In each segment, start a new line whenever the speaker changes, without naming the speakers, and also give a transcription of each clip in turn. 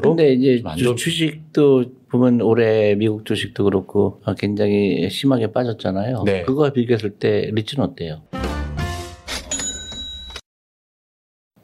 근데 이제 주, 주식도 보면 올해 미국 주식도 그렇고 아, 굉장히 심하게 빠졌잖아요.
네.
그거와 비교했을 때 리츠는 어때요?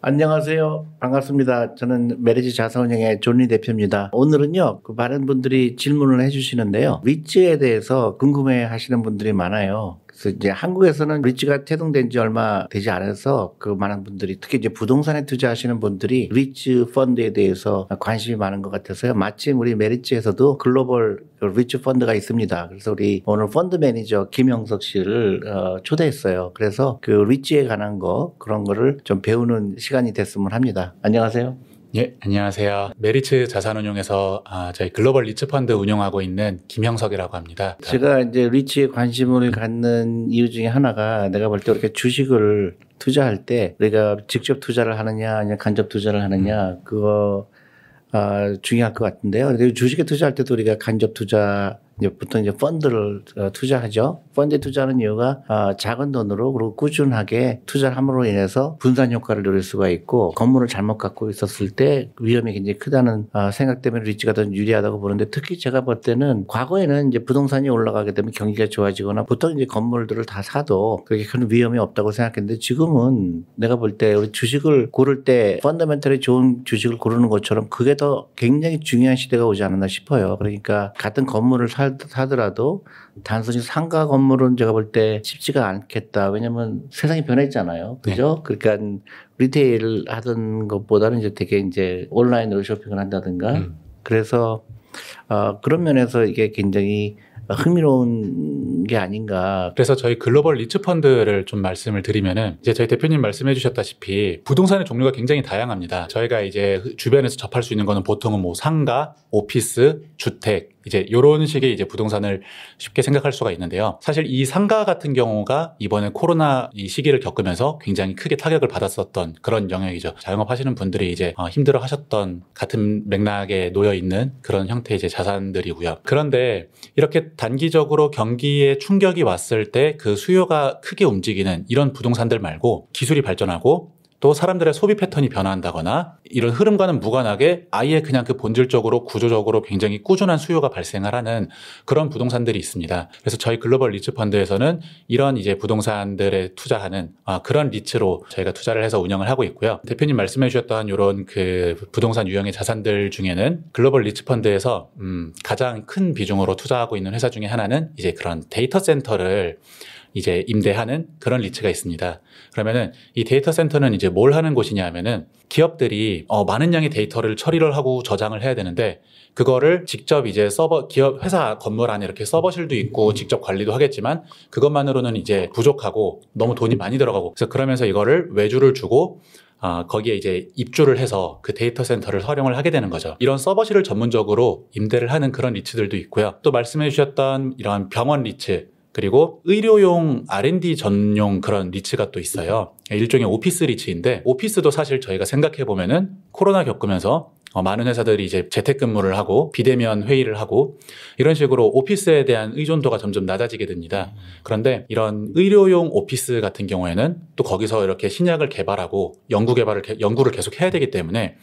안녕하세요. 반갑습니다. 저는 메리츠 자산운용의 존리 대표입니다. 오늘은요, 그 많은 분들이 질문을 해주시는데요. 리츠에 대해서 궁금해 하시는 분들이 많아요. 그래서 이제 한국에서는 리츠가 태동된 지 얼마 되지 않아서 그 많은 분들이 특히 이제 부동산에 투자하시는 분들이 리츠 펀드에 대해서 관심이 많은 것 같아서요. 마침 우리 메리츠에서도 글로벌 리츠 펀드가 있습니다. 그래서 우리 오늘 펀드 매니저 김영석 씨를 어, 초대했어요. 그래서 그 리츠에 관한 거 그런 거를 좀 배우는 시간이 됐으면 합니다. 안녕하세요.
예, 안녕하세요. 메리츠 자산운용에서 아, 저희 글로벌 리츠 펀드 운영하고 있는 김형석이라고 합니다.
제가 이제 리츠에 관심을 갖는 이유 중에 하나가 내가 볼 때 이렇게 주식을 투자할 때 우리가 직접 투자를 하느냐 아니면 간접 투자를 하느냐 그거 아, 중요할 것 같은데요. 근데 주식에 투자할 때도 우리가 간접 투자 이제 보통 이제 펀드를 어, 투자하죠. 펀드에 투자하는 이유가 아, 작은 돈으로 그리고 꾸준하게 투자를 함으로 인해서 분산 효과를 누릴 수가 있고 건물을 잘못 갖고 있었을 때 위험이 굉장히 크다는 아, 생각 때문에 리츠가 더 유리하다고 보는데 특히 제가 볼 때는 과거에는 이제 부동산이 올라가게 되면 경기가 좋아지거나 보통 이제 건물들을 다 사도 그렇게 큰 위험이 없다고 생각했는데 지금은 내가 볼 때 우리 주식을 고를 때 펀더멘털이 좋은 주식을 고르는 것처럼 그게 더 굉장히 중요한 시대가 오지 않았나 싶어요. 그러니까 같은 건물을 사, 사더라도 단순히 상가 건물은 제가 볼 때 쉽지가 않겠다. 왜냐면 세상이 변했잖아요. 그죠? 그러니까 리테일 하던 것보다는 이제 되게 이제 온라인으로 쇼핑을 한다든가
음.
그래서 어, 그런 면에서 이게 굉장히 흥미로운 게 아닌가.
그래서 저희 글로벌 리츠 펀드를 좀 말씀을 드리면은 이제 저희 대표님 말씀해 주셨다시피 부동산의 종류가 굉장히 다양합니다. 저희가 이제 주변에서 접할 수 있는 거는 보통은 뭐 상가, 오피스, 주택 이제 요런 식의 이제 부동산을 쉽게 생각할 수가 있는데요. 사실 이 상가 같은 경우가 이번에 코로나 이 시기를 겪으면서 굉장히 크게 타격을 받았었던 그런 영역이죠. 자영업 하시는 분들이 이제 어, 힘들어 하셨던 같은 맥락에 놓여 있는 그런 형태의 이제 자산들이고요. 그런데 이렇게 단기적으로 경기에 충격이 왔을 때 그 수요가 크게 움직이는 이런 부동산들 말고 기술이 발전하고 또 사람들의 소비 패턴이 변화한다거나 이런 흐름과는 무관하게 아예 그냥 그 본질적으로 구조적으로 굉장히 꾸준한 수요가 발생을 하는 그런 부동산들이 있습니다. 그래서 저희 글로벌 리츠 펀드에서는 이런 이제 부동산들에 투자하는 아, 그런 리츠로 저희가 투자를 해서 운영을 하고 있고요. 대표님 말씀해 주셨던 이런 그 부동산 유형의 자산들 중에는 글로벌 리츠 펀드에서 음, 가장 큰 비중으로 투자하고 있는 회사 중에 하나는 이제 그런 데이터 센터를 이제 임대하는 그런 리츠가 있습니다. 그러면은 이 데이터 센터는 이제 뭘 하는 곳이냐 하면은 기업들이 어, 많은 양의 데이터를 처리를 하고 저장을 해야 되는데 그거를 직접 이제 서버 기업 회사 건물 안에 이렇게 서버실도 있고 직접 관리도 하겠지만 그것만으로는 이제 부족하고 너무 돈이 많이 들어가고 그래서 그러면서 이거를 외주를 주고 아, 거기에 이제 입주를 해서 그 데이터 센터를 활용을 하게 되는 거죠. 이런 서버실을 전문적으로 임대를 하는 그런 리츠들도 있고요. 또 말씀해 주셨던 이런 병원 리츠 그리고 의료용 R&D 전용 그런 리츠가 또 있어요. 일종의 오피스 리츠인데 오피스도 사실 저희가 생각해 보면은 코로나 겪으면서 어, 많은 회사들이 이제 재택근무를 하고 비대면 회의를 하고 이런 식으로 오피스에 대한 의존도가 점점 낮아지게 됩니다. 그런데 이런 의료용 오피스 같은 경우에는 또 거기서 이렇게 신약을 개발하고 연구 개발을 개- 연구를 계속 해야 되기 때문에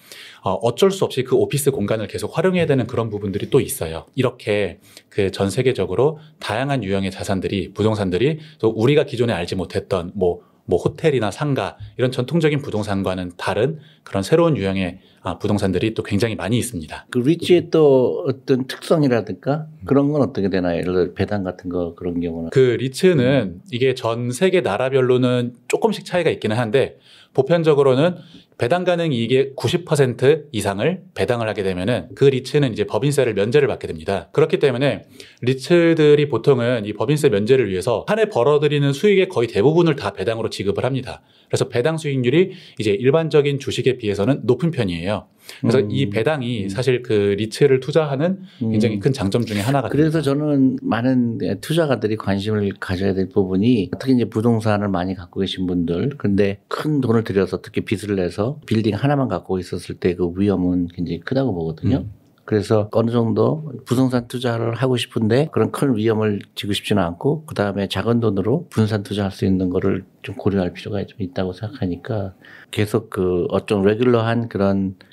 어, 어쩔 수 없이 그 오피스 공간을 계속 활용해야 되는 그런 부분들이 또 있어요. 이렇게 그 전 세계적으로 다양한 유형의 자산들이 부동산들이 또 우리가 기존에 알지 못했던 뭐 뭐 호텔이나 상가 이런 전통적인 부동산과는 다른 그런 새로운 유형의 아, 부동산들이 또 굉장히 많이 있습니다.
그 리치의 또 어떤 특성이라든가 그런 건 어떻게 되나요? 예를 들어 배당 같은 거 그런 경우는.
그 리츠는 이게 전 세계 나라별로는 조금씩 차이가 있기는 한데 보편적으로는 배당 가능 이익의 90% 이상을 배당을 하게 되면은 그 리츠는 이제 법인세를 면제를 받게 됩니다. 그렇기 때문에 리츠들이 보통은 이 법인세 면제를 위해서 한 해 벌어들이는 수익의 거의 대부분을 다 배당으로 지급을 합니다. 그래서 배당 수익률이 이제 일반적인 주식에 비해서는 높은 편이에요. 그래서
음.
이 배당이 사실 그 리츠를 투자하는 굉장히
음.
큰 장점 중에 하나가
그래서
됩니다.
저는 많은 투자가들이 관심을 가져야 될 부분이 특히 이제 부동산을 많이 갖고 계신 분들 근데 큰 돈을 들여서 특히 빚을 내서 빌딩 하나만 갖고 있었을 때 그 위험은 굉장히 크다고 보거든요.
음.
그래서 어느 정도 부동산 투자를 하고 싶은데 그런 큰 위험을 지고 싶지는 않고 그 다음에 작은 돈으로 분산 투자할 수 있는 거를 좀 고려할 필요가 좀 있다고 생각하니까 계속 그 어떤 레귤러한 그런 어,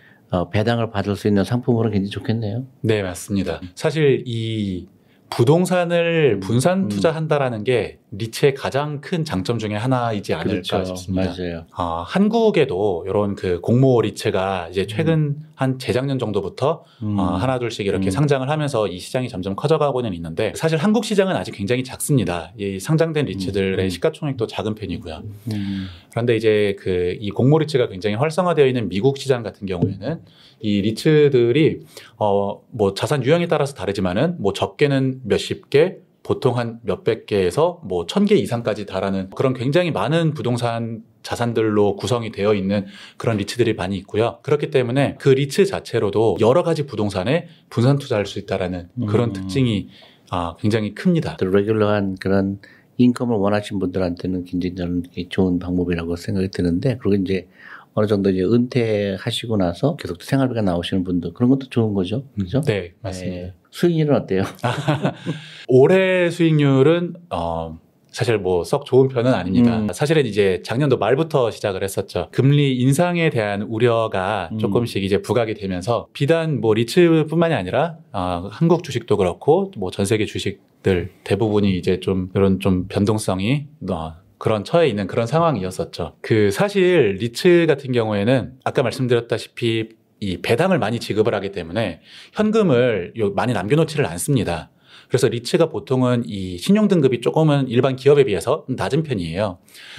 배당을 받을 수 있는 상품으로 굉장히 좋겠네요.
네, 맞습니다. 사실 이 부동산을
음,
분산
음.
투자한다라는 게 리츠의 가장 큰 장점 중에 하나이지 않을까 싶습니다.
그렇죠. 맞아요.
어, 한국에도 이런 그 공모 리츠가 이제 최근 한 재작년 정도부터
음.
어, 하나 둘씩 이렇게
음.
상장을 하면서 이 시장이 점점 커져가고는 있는데 사실 한국 시장은 아직 굉장히 작습니다. 이 상장된 리츠들의
음.
시가총액도 작은 편이고요.
음.
그런데 이제 그 이 공모 리츠가 굉장히 활성화되어 있는 미국 시장 같은 경우에는 이 리츠들이 어 뭐 자산 유형에 따라서 다르지만은 뭐 적게는 몇십 개 보통 한 몇백 개에서 뭐 천 개 이상까지 달하는 그런 굉장히 많은 부동산 자산들로 구성이 되어 있는 그런 리츠들이 많이 있고요. 그렇기 때문에 그 리츠 자체로도 여러 가지 부동산에 분산 투자할 수 있다라는 그런
음.
특징이 아, 굉장히 큽니다.
또 레귤러한 그런 인컴을 원하신 분들한테는 굉장히 좋은 방법이라고 생각이 드는데 그리고 이제 어느 정도 이제 은퇴하시고 나서 계속 생활비가 나오시는 분들 그런 것도 좋은 거죠, 그죠?
네, 맞습니다.
네. 수익률은 어때요?
올해 수익률은 어 사실 뭐 썩 좋은 편은 아닙니다.
음.
사실은 이제 작년도 말부터 시작을 했었죠. 금리 인상에 대한 우려가
음.
조금씩 이제 부각이 되면서 비단 뭐 리츠뿐만이 아니라 어, 한국 주식도 그렇고 뭐 전 세계 주식들 대부분이 이제 좀 이런 좀 변동성이 어, 그런 처해 있는 그런 상황이었었죠. 그 사실 리츠 같은 경우에는 아까 말씀드렸다시피 이 배당을 많이 지급을 하기 때문에 현금을 요- 많이 남겨놓지를 않습니다. 그래서 리츠가 보통은 이 신용 등급이 조금은 일반 기업에 비해서 낮은 편이에요.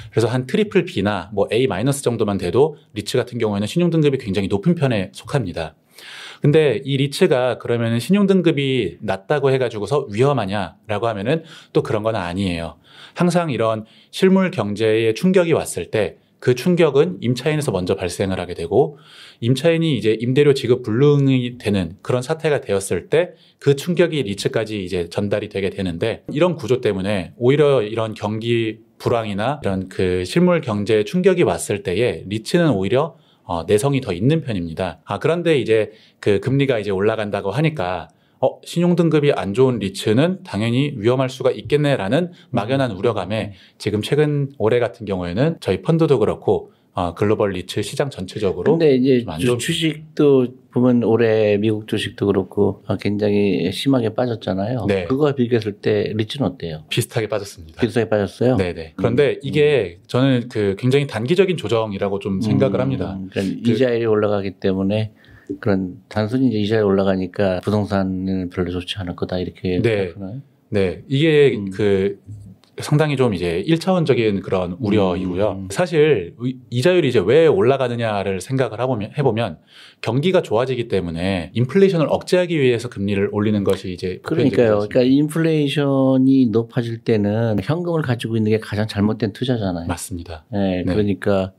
그래서 한 triple B나 뭐 A 정도만 돼도 리츠 같은 경우에는 신용 등급이 굉장히 높은 편에 속합니다. 근데 이 리츠가 그러면은 신용 등급이 낮다고 해가지고서 위험하냐라고 하면은 또 그런 건 아니에요. 항상 이런 실물 경제에 충격이 왔을 때 그 충격은 임차인에서 먼저 발생을 하게 되고 임차인이 이제 임대료 지급 불능이 되는 그런 사태가 되었을 때 그 충격이 리츠까지 이제 전달이 되게 되는데 이런 구조 때문에 오히려 이런 경기 불황이나 이런 그 실물 경제에 충격이 왔을 때에 리츠는 오히려 어, 내성이 더 있는 편입니다. 아, 그런데 이제 그 금리가 이제 올라간다고 하니까 어, 신용 등급이 안 좋은 리츠는 당연히 위험할 수가 있겠네라는 막연한 우려감에 지금 최근 올해 같은 경우에는 저희 펀드도 그렇고 어, 글로벌 리츠 시장 전체적으로
근데 이제 주,
좋은
주식도 보면 올해 미국 주식도 그렇고 어, 굉장히 심하게 빠졌잖아요.
네.
그거와 비교했을 때 리츠는 어때요?
비슷하게 빠졌습니다.
비슷하게 빠졌어요?
네네. 그런데 이게 저는 그 굉장히 단기적인 조정이라고 좀 생각을
음,
합니다.
그러니까 이자율이 올라가기 때문에 그런 단순히 이제 이자율이 올라가니까 부동산은 별로 좋지 않을 거다 이렇게
네.
생각하나요?
네, 이게
음.
그 상당히 좀 이제 1차원적인 그런 우려이고요.
음.
사실 이- 이자율이 이제 왜 올라가느냐를 생각을 해보면, 해보면 경기가 좋아지기 때문에 인플레이션을 억제하기 위해서 금리를 올리는 것이 이제
그러니까요. 그러니까 인플레이션이 높아질 때는 현금을 가지고 있는 게 가장 잘못된 투자잖아요.
맞습니다.
네,
네.
그러니까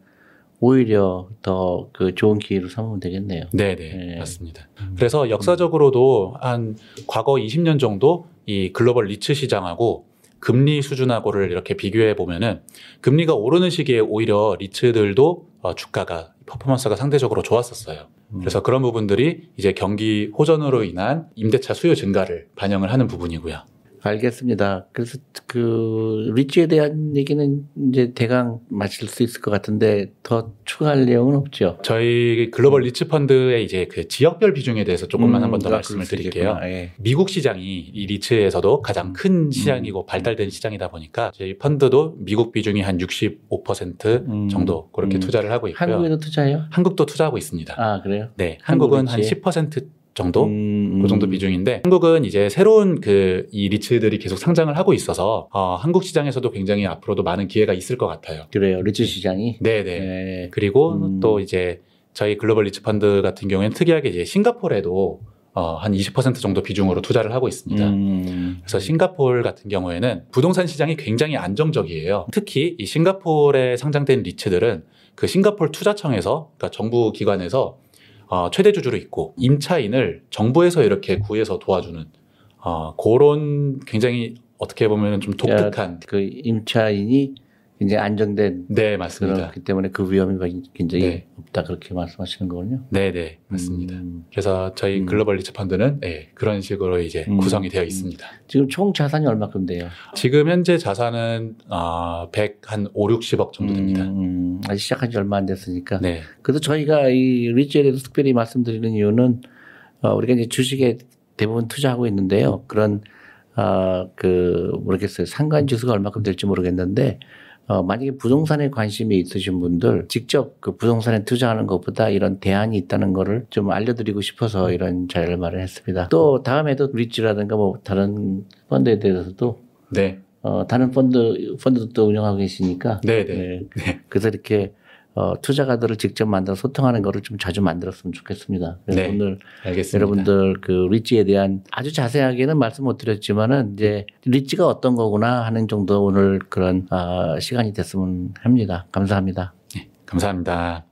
오히려 더 그 좋은 기회로 삼으면 되겠네요.
네네,
네.
맞습니다. 그래서 역사적으로도 한 과거 20년 정도 이 글로벌 리츠 시장하고 금리 수준하고를 이렇게 비교해 보면은 금리가 오르는 시기에 오히려 리츠들도 어, 주가가 퍼포먼스가 상대적으로 좋았었어요.
음.
그래서 그런 부분들이 이제 경기 호전으로 인한 임대차 수요 증가를 반영을 하는 부분이고요.
알겠습니다. 그래서 그 리츠에 대한 얘기는 이제 대강 마칠 수 있을 것 같은데 더 추가할 내용은 없죠.
저희 글로벌 리츠 펀드의 이제 그 지역별 비중에 대해서 조금만
음,
한번더
아,
말씀을 드릴게요.
예.
미국 시장이 이 리츠에서도 가장 큰 시장이고 발달된 시장이다 보니까 저희 펀드도 미국 비중이 한 65%
음.
정도 그렇게
음.
투자를 하고 있고요.
한국에도 투자해요?
한국도 투자하고 있습니다.
아 그래요?
네,
한국
한국은 한
리츠?
10% 정도
음,
그 정도
음.
비중인데 한국은 이제 새로운 그 이 리츠들이 계속 상장을 하고 있어서 어, 한국 시장에서도 굉장히 앞으로도 많은 기회가 있을 것 같아요.
그래요. 리츠 시장이.
네, 네.
네.
그리고
음.
또 이제 저희 글로벌 리츠 펀드 같은 경우에는 특이하게 이제 싱가포르에도 어, 한 20% 정도 비중으로 투자를 하고 있습니다.
음.
그래서 싱가포르 같은 경우에는 부동산 시장이 굉장히 안정적이에요. 특히 이 싱가포르에 상장된 리츠들은 그 싱가포르 투자청에서 그러니까 정부 기관에서 어, 최대 주주로 있고 임차인을 정부에서 이렇게 구해서 도와주는 어, 그런 굉장히 어떻게 보면 좀 독특한
그 임차인이 굉장히 안정된
네, 맞습니다.
그렇기 때문에 그 위험이 굉장히
네.
없다 그렇게 말씀하시는 거군요.
네, 네, 맞습니다.
음,
그래서 저희
음.
글로벌 리츠 펀드는 네, 그런 식으로 이제
음.
구성이 되어 있습니다.
지금 총 자산이 얼마큼 돼요?
지금 현재 자산은 어, 100한 5, 60억 정도 됩니다.
음, 음, 아직 시작한 지 얼마 안 됐으니까.
네.
그래서 저희가 이 리츠에 대해서 특별히 말씀드리는 이유는 어, 우리가 이제 주식에 대부분 투자하고 있는데요. 그런 어, 그 모르겠어요. 상관 지수가 얼마큼 될지 모르겠는데 어, 만약에 부동산에 관심이 있으신 분들 직접 그 부동산에 투자하는 것보다 이런 대안이 있다는 거를 좀 알려드리고 싶어서 이런 자리를 마련했습니다. 또 다음에도 리츠라든가 뭐 다른 펀드에 대해서도
네.
어, 다른 펀드 펀드도 또 운영하고 계시니까
네, 네.
네. 그래서 이렇게 어, 투자가들을 직접 만나서 소통하는 거를 좀 자주 만들었으면 좋겠습니다.
네.
오늘
알겠습니다.
여러분들 그 리치에 대한 아주 자세하게는 말씀 못 드렸지만은 이제 리치가 어떤 거구나 하는 정도 오늘 그런 아, 시간이 됐으면 합니다. 감사합니다.
감사합니다.